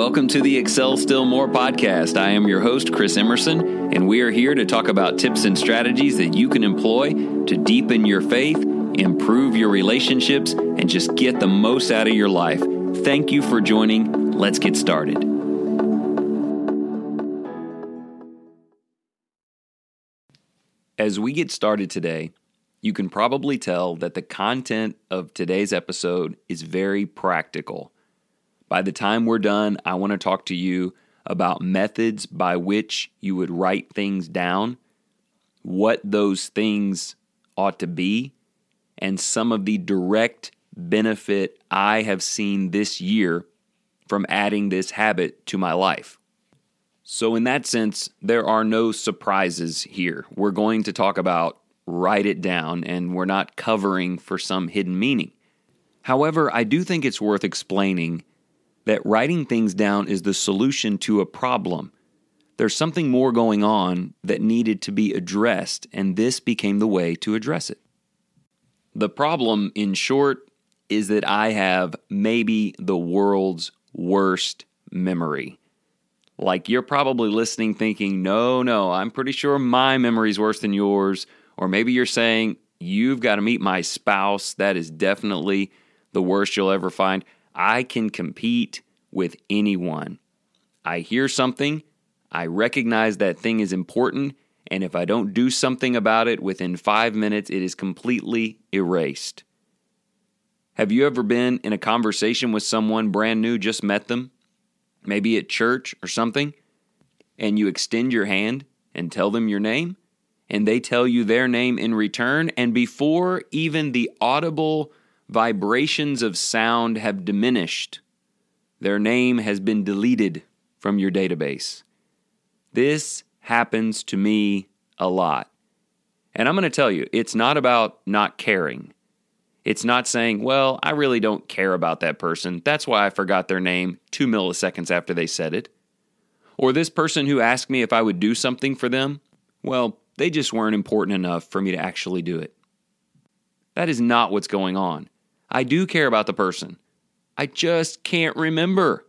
welcome to the Excel Still More podcast. I am your host, Chris Emerson, and we are here to talk about tips and strategies that you can employ to deepen your faith, improve your relationships, and just get the most out of your life. Thank you for joining. Let's get started. As we get started today, you can probably tell that the content of today's episode is very practical. By the time we're done, I want to talk to you about methods by which you would write things down, what those things ought to be, and some of the direct benefit I have seen this year from adding this habit to my life. So, in that sense, there are no surprises here. We're going to talk about write it down, and we're not covering for some hidden meaning. However, I do think it's worth explaining that writing things down is the solution to a problem. There's something more going on that needed to be addressed, and this became the way to address it. The problem, in short, is that I have maybe the world's worst memory. Like you're probably listening thinking, no, no, I'm pretty sure my memory's worse than yours. Or maybe you're saying, you've got to meet my spouse. That is definitely the worst you'll ever find. I can compete with anyone. I hear something, I recognize that thing is important, and if I don't do something about it within five minutes, it is completely erased. Have you ever been in a conversation with someone brand new, just met them, maybe at church or something, and you extend your hand and tell them your name, and they tell you their name in return, and before even the audible vibrations of sound have diminished. Their name has been deleted from your database. This happens to me a lot. And I'm going to tell you, it's not about not caring. It's not saying, well, I really don't care about that person. That's why I forgot their name two milliseconds after they said it. Or this person who asked me if I would do something for them, well, they just weren't important enough for me to actually do it. That is not what's going on. I do care about the person. I just can't remember.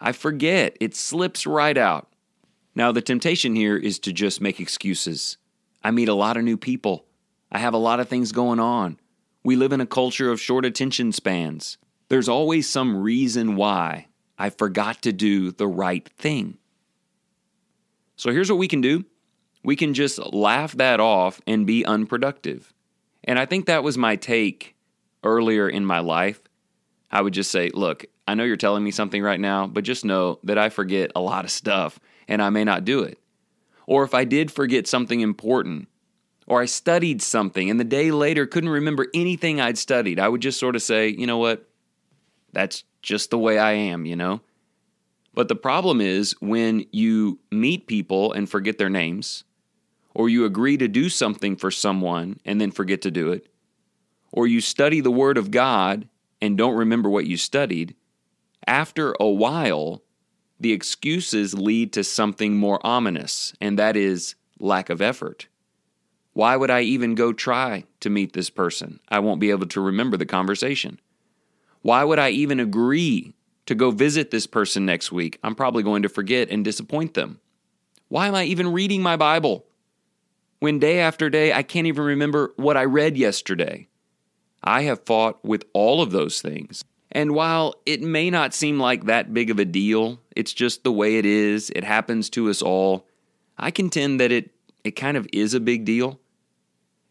I forget. It slips right out. Now, the temptation here is to just make excuses. I meet a lot of new people. I have a lot of things going on. We live in a culture of short attention spans. There's always some reason why I forgot to do the right thing. So here's what we can do we can just laugh that off and be unproductive. And I think that was my take earlier in my life, I would just say, look, I know you're telling me something right now, but just know that I forget a lot of stuff and I may not do it. Or if I did forget something important, or I studied something and the day later couldn't remember anything I'd studied, I would just sort of say, you know what? That's just the way I am, you know? But the problem is when you meet people and forget their names, or you agree to do something for someone and then forget to do it, or you study the Word of God and don't remember what you studied, after a while, the excuses lead to something more ominous, and that is lack of effort. Why would I even go try to meet this person? I won't be able to remember the conversation. Why would I even agree to go visit this person next week? I'm probably going to forget and disappoint them. Why am I even reading my Bible? When day after day I can't even remember what I read yesterday. I have fought with all of those things. And while it may not seem like that big of a deal, it's just the way it is, it happens to us all, I contend that it, it kind of is a big deal.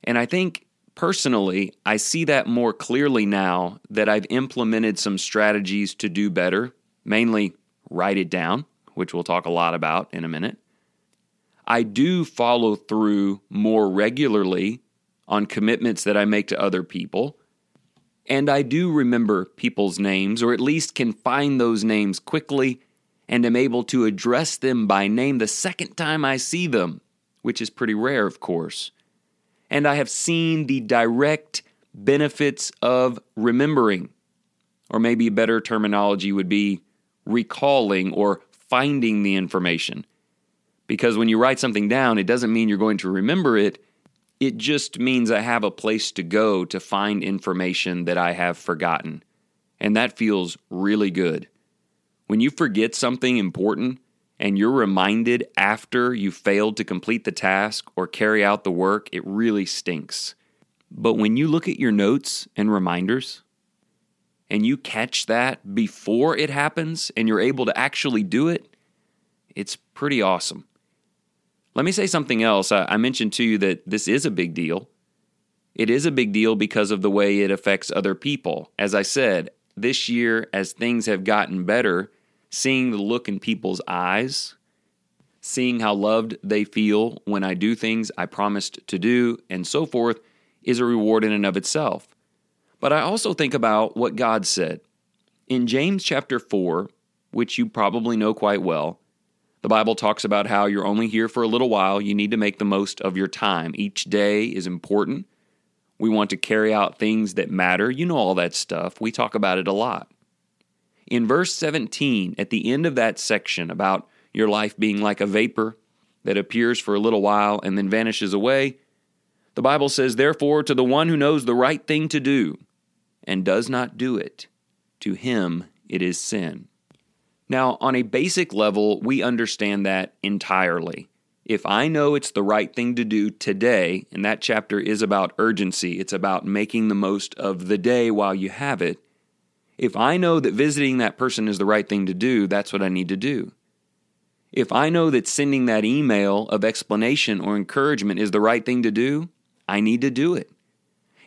And I think personally, I see that more clearly now that I've implemented some strategies to do better, mainly write it down, which we'll talk a lot about in a minute. I do follow through more regularly on commitments that I make to other people. And I do remember people's names, or at least can find those names quickly and am able to address them by name the second time I see them, which is pretty rare, of course. And I have seen the direct benefits of remembering, or maybe a better terminology would be recalling or finding the information. Because when you write something down, it doesn't mean you're going to remember it, it just means I have a place to go to find information that I have forgotten. And that feels really good. When you forget something important and you're reminded after you failed to complete the task or carry out the work, it really stinks. But when you look at your notes and reminders, and you catch that before it happens and you're able to actually do it, it's pretty awesome. Let me say something else. I mentioned to you that this is a big deal. It is a big deal because of the way it affects other people. As I said, this year, as things have gotten better, seeing the look in people's eyes, seeing how loved they feel when I do things I promised to do, and so forth, is a reward in and of itself. But I also think about what God said. In James chapter 4, which you probably know quite well, the Bible talks about how you're only here for a little while. You need to make the most of your time. Each day is important. We want to carry out things that matter. You know all that stuff. We talk about it a lot. In verse 17, at the end of that section about your life being like a vapor that appears for a little while and then vanishes away, the Bible says, Therefore, to the one who knows the right thing to do and does not do it, to him it is sin. Now, on a basic level, we understand that entirely. If I know it's the right thing to do today, and that chapter is about urgency, it's about making the most of the day while you have it. If I know that visiting that person is the right thing to do, that's what I need to do. If I know that sending that email of explanation or encouragement is the right thing to do, I need to do it.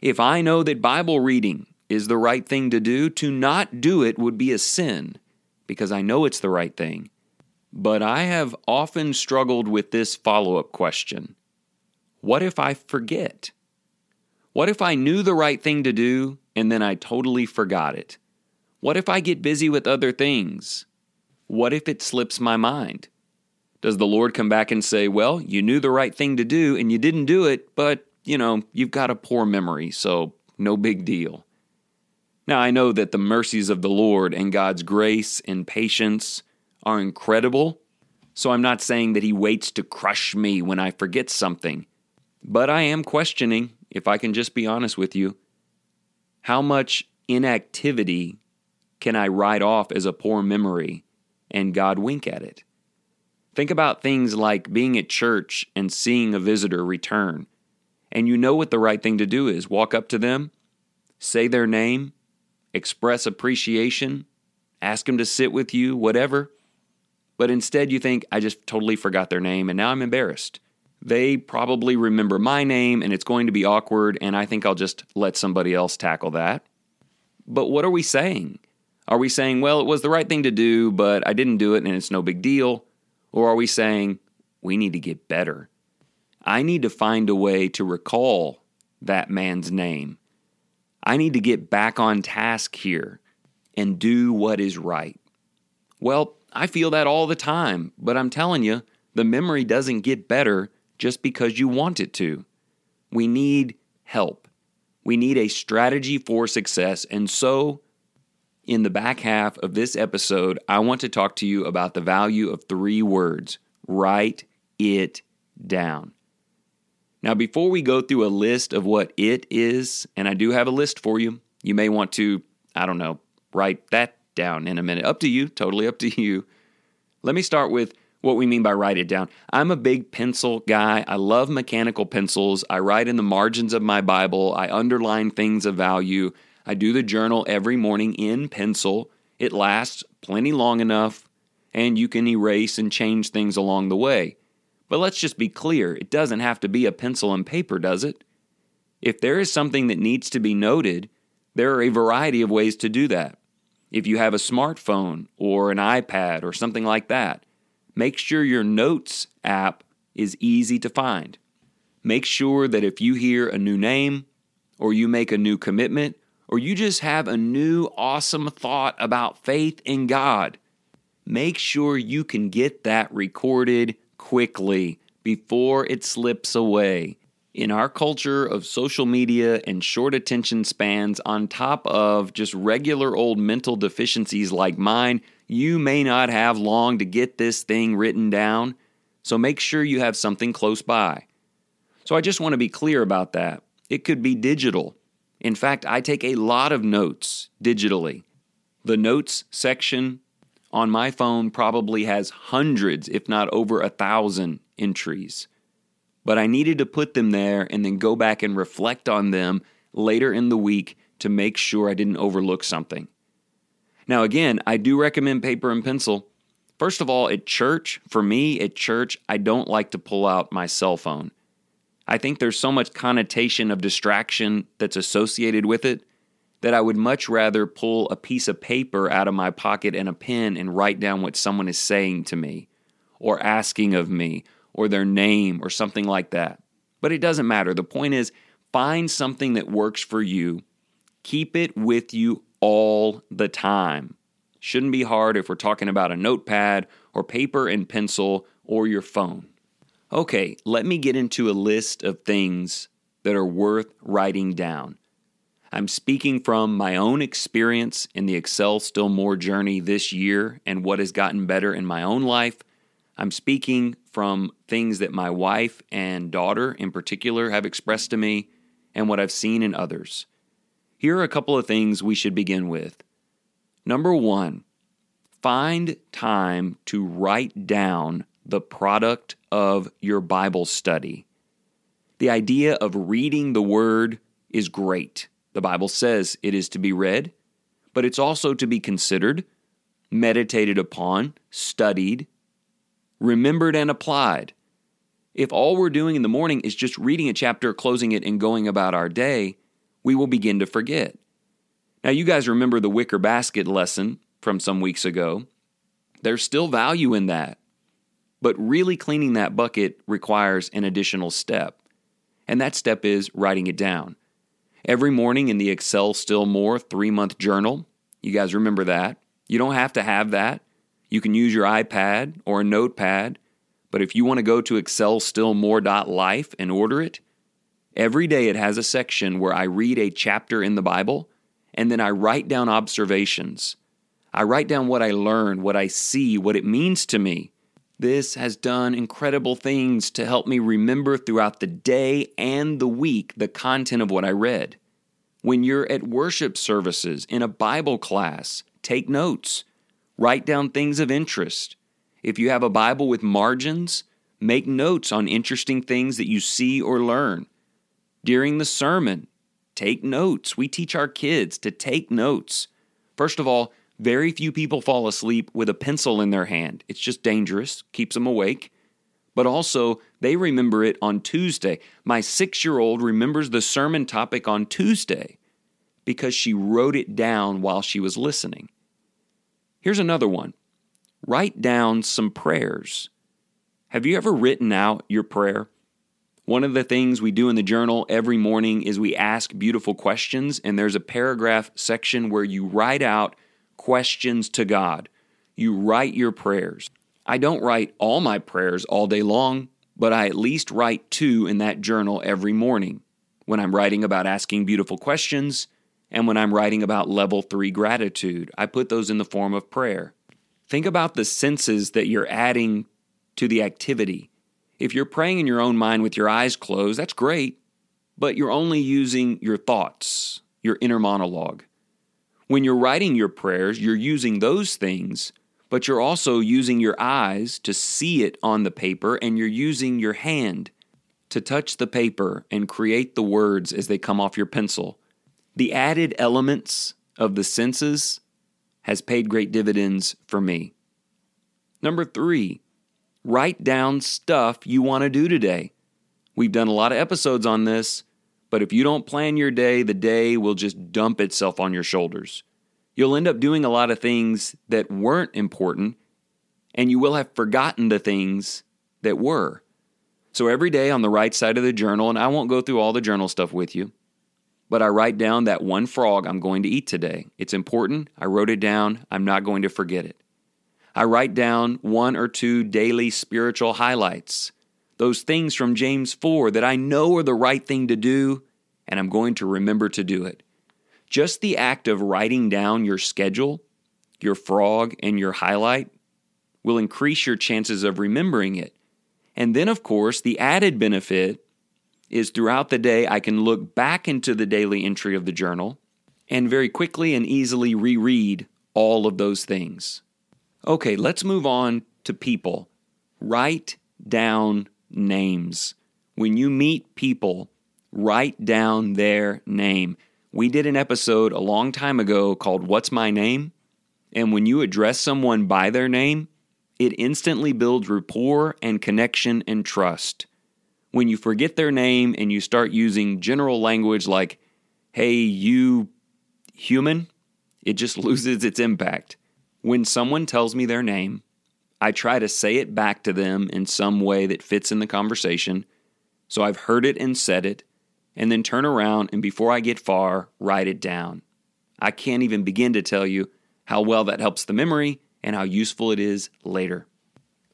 If I know that Bible reading is the right thing to do, to not do it would be a sin because I know it's the right thing. But I have often struggled with this follow up question What if I forget? What if I knew the right thing to do and then I totally forgot it? What if I get busy with other things? What if it slips my mind? Does the Lord come back and say, Well, you knew the right thing to do and you didn't do it, but, you know, you've got a poor memory, so no big deal? Now, I know that the mercies of the Lord and God's grace and patience are incredible, so I'm not saying that He waits to crush me when I forget something. But I am questioning, if I can just be honest with you, how much inactivity can I write off as a poor memory and God wink at it? Think about things like being at church and seeing a visitor return, and you know what the right thing to do is walk up to them, say their name, express appreciation, ask them to sit with you, whatever. But instead, you think, I just totally forgot their name and now I'm embarrassed. They probably remember my name and it's going to be awkward, and I think I'll just let somebody else tackle that. But what are we saying? Are we saying, well, it was the right thing to do, but I didn't do it and it's no big deal? Or are we saying, we need to get better? I need to find a way to recall that man's name I need to get back on task here and do what is right. Well, I feel that all the time, but I'm telling you, the memory doesn't get better just because you want it to. We need help. We need a strategy for success. And so, in the back half of this episode, I want to talk to you about the value of three words write it down. Now, before we go through a list of what it is, and I do have a list for you, you may want to, I don't know, write that down in a minute. Up to you, totally up to you. Let me start with what we mean by write it down. I'm a big pencil guy. I love mechanical pencils. I write in the margins of my Bible. I underline things of value. I do the journal every morning in pencil. It lasts plenty long enough, and you can erase and change things along the way. But let's just be clear it doesn't have to be a pencil and paper, does it? If there is something that needs to be noted, there are a variety of ways to do that. If you have a smartphone or an iPad or something like that, make sure your Notes app is easy to find. Make sure that if you hear a new name, or you make a new commitment, or you just have a new awesome thought about faith in God, make sure you can get that recorded quickly before it slips away. In our culture of social media and short attention spans, on top of just regular old mental deficiencies like mine, you may not have long to get this thing written down. So make sure you have something close by. So I just want to be clear about that. It could be digital. In fact, I take a lot of notes digitally. The notes section on my phone probably has hundreds, if not over a thousand entries. But I needed to put them there and then go back and reflect on them later in the week to make sure I didn't overlook something. Now, again, I do recommend paper and pencil. First of all, at church, for me at church, I don't like to pull out my cell phone. I think there's so much connotation of distraction that's associated with it that I would much rather pull a piece of paper out of my pocket and a pen and write down what someone is saying to me or asking of me or their name or something like that. But it doesn't matter. The point is, find something that works for you, keep it with you all the time. Shouldn't be hard if we're talking about a notepad or paper and pencil or your phone. Okay, let me get into a list of things that are worth writing down. I'm speaking from my own experience in the Excel Still More journey this year and what has gotten better in my own life. I'm speaking from things that my wife and daughter in particular have expressed to me and what I've seen in others. Here are a couple of things we should begin with. Number one, find time to write down the product of your Bible study. The idea of reading the Word is great. The Bible says it is to be read, but it's also to be considered, meditated upon, studied, remembered, and applied. If all we're doing in the morning is just reading a chapter, closing it, and going about our day, we will begin to forget. Now, you guys remember the wicker basket lesson from some weeks ago. There's still value in that. But really cleaning that bucket requires an additional step. And that step is writing it down. Every morning in the Excel Still More three month journal, you guys remember that. You don't have to have that. You can use your iPad or a notepad. But if you want to go to excelstillmore.life and order it, every day it has a section where I read a chapter in the Bible and then I write down observations. I write down what I learn, what I see, what it means to me. This has done incredible things to help me remember throughout the day and the week the content of what I read. When you're at worship services, in a Bible class, take notes. Write down things of interest. If you have a Bible with margins, make notes on interesting things that you see or learn. During the sermon, take notes. We teach our kids to take notes. First of all, very few people fall asleep with a pencil in their hand. It's just dangerous, keeps them awake. But also, they remember it on Tuesday. My six year old remembers the sermon topic on Tuesday because she wrote it down while she was listening. Here's another one write down some prayers. Have you ever written out your prayer? One of the things we do in the journal every morning is we ask beautiful questions, and there's a paragraph section where you write out questions to God. You write your prayers. I don't write all my prayers all day long, but I at least write two in that journal every morning when I'm writing about asking beautiful questions and when I'm writing about level three gratitude. I put those in the form of prayer. Think about the senses that you're adding to the activity. If you're praying in your own mind with your eyes closed, that's great, but you're only using your thoughts, your inner monologue. When you're writing your prayers, you're using those things, but you're also using your eyes to see it on the paper, and you're using your hand to touch the paper and create the words as they come off your pencil. The added elements of the senses has paid great dividends for me. Number three, write down stuff you want to do today. We've done a lot of episodes on this. But if you don't plan your day, the day will just dump itself on your shoulders. You'll end up doing a lot of things that weren't important, and you will have forgotten the things that were. So every day on the right side of the journal, and I won't go through all the journal stuff with you, but I write down that one frog I'm going to eat today. It's important. I wrote it down. I'm not going to forget it. I write down one or two daily spiritual highlights those things from James 4 that I know are the right thing to do, and I'm going to remember to do it. Just the act of writing down your schedule, your frog, and your highlight will increase your chances of remembering it. And then, of course, the added benefit is throughout the day, I can look back into the daily entry of the journal and very quickly and easily reread all of those things. Okay, let's move on to people. Write down names. When you meet people, write down their name. We did an episode a long time ago called What's My Name? And when you address someone by their name, it instantly builds rapport and connection and trust. When you forget their name and you start using general language like, hey, you human, it just loses its impact. When someone tells me their name, I try to say it back to them in some way that fits in the conversation. So I've heard it and said it, and then turn around and before I get far, write it down. I can't even begin to tell you how well that helps the memory and how useful it is later.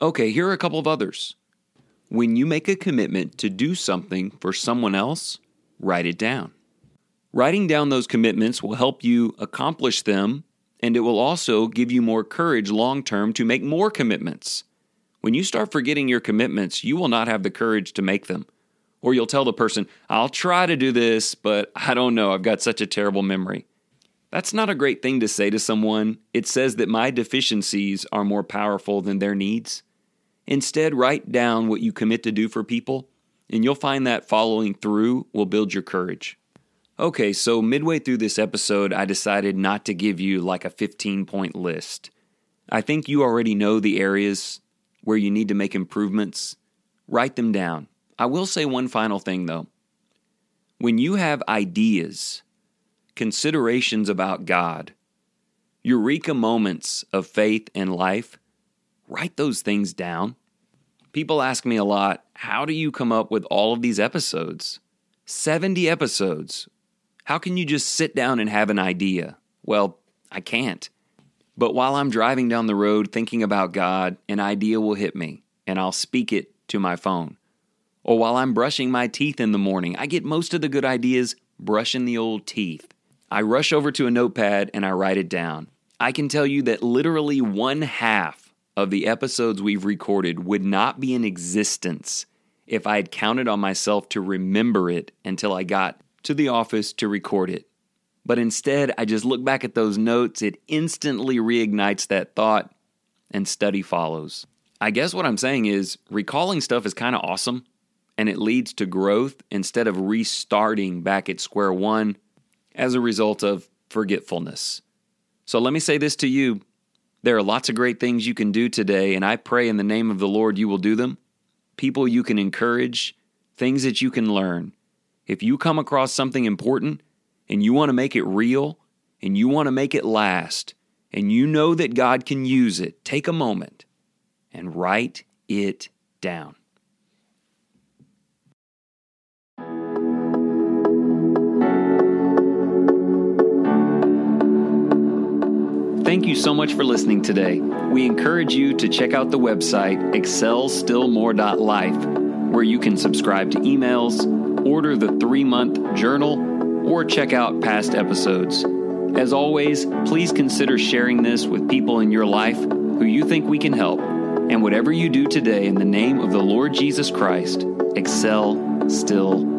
Okay, here are a couple of others. When you make a commitment to do something for someone else, write it down. Writing down those commitments will help you accomplish them, and it will also give you more courage long term to make more commitments. When you start forgetting your commitments, you will not have the courage to make them. Or you'll tell the person, I'll try to do this, but I don't know, I've got such a terrible memory. That's not a great thing to say to someone. It says that my deficiencies are more powerful than their needs. Instead, write down what you commit to do for people, and you'll find that following through will build your courage. Okay, so midway through this episode, I decided not to give you like a 15 point list. I think you already know the areas where you need to make improvements. Write them down. I will say one final thing though. When you have ideas, considerations about God, eureka moments of faith and life, write those things down. People ask me a lot, how do you come up with all of these episodes? 70 episodes. How can you just sit down and have an idea? Well, I can't. But while I'm driving down the road thinking about God, an idea will hit me and I'll speak it to my phone. Or while I'm brushing my teeth in the morning, I get most of the good ideas brushing the old teeth. I rush over to a notepad and I write it down. I can tell you that literally one half of the episodes we've recorded would not be in existence if I had counted on myself to remember it until I got to the office to record it. But instead, I just look back at those notes, it instantly reignites that thought, and study follows. I guess what I'm saying is recalling stuff is kind of awesome, and it leads to growth instead of restarting back at square one as a result of forgetfulness. So let me say this to you there are lots of great things you can do today, and I pray in the name of the Lord you will do them. People you can encourage, things that you can learn. If you come across something important and you want to make it real and you want to make it last and you know that God can use it, take a moment and write it down. Thank you so much for listening today. We encourage you to check out the website excelstillmore.life where you can subscribe to emails order the three month journal, or check out past episodes. As always, please consider sharing this with people in your life who you think we can help. And whatever you do today in the name of the Lord Jesus Christ, excel still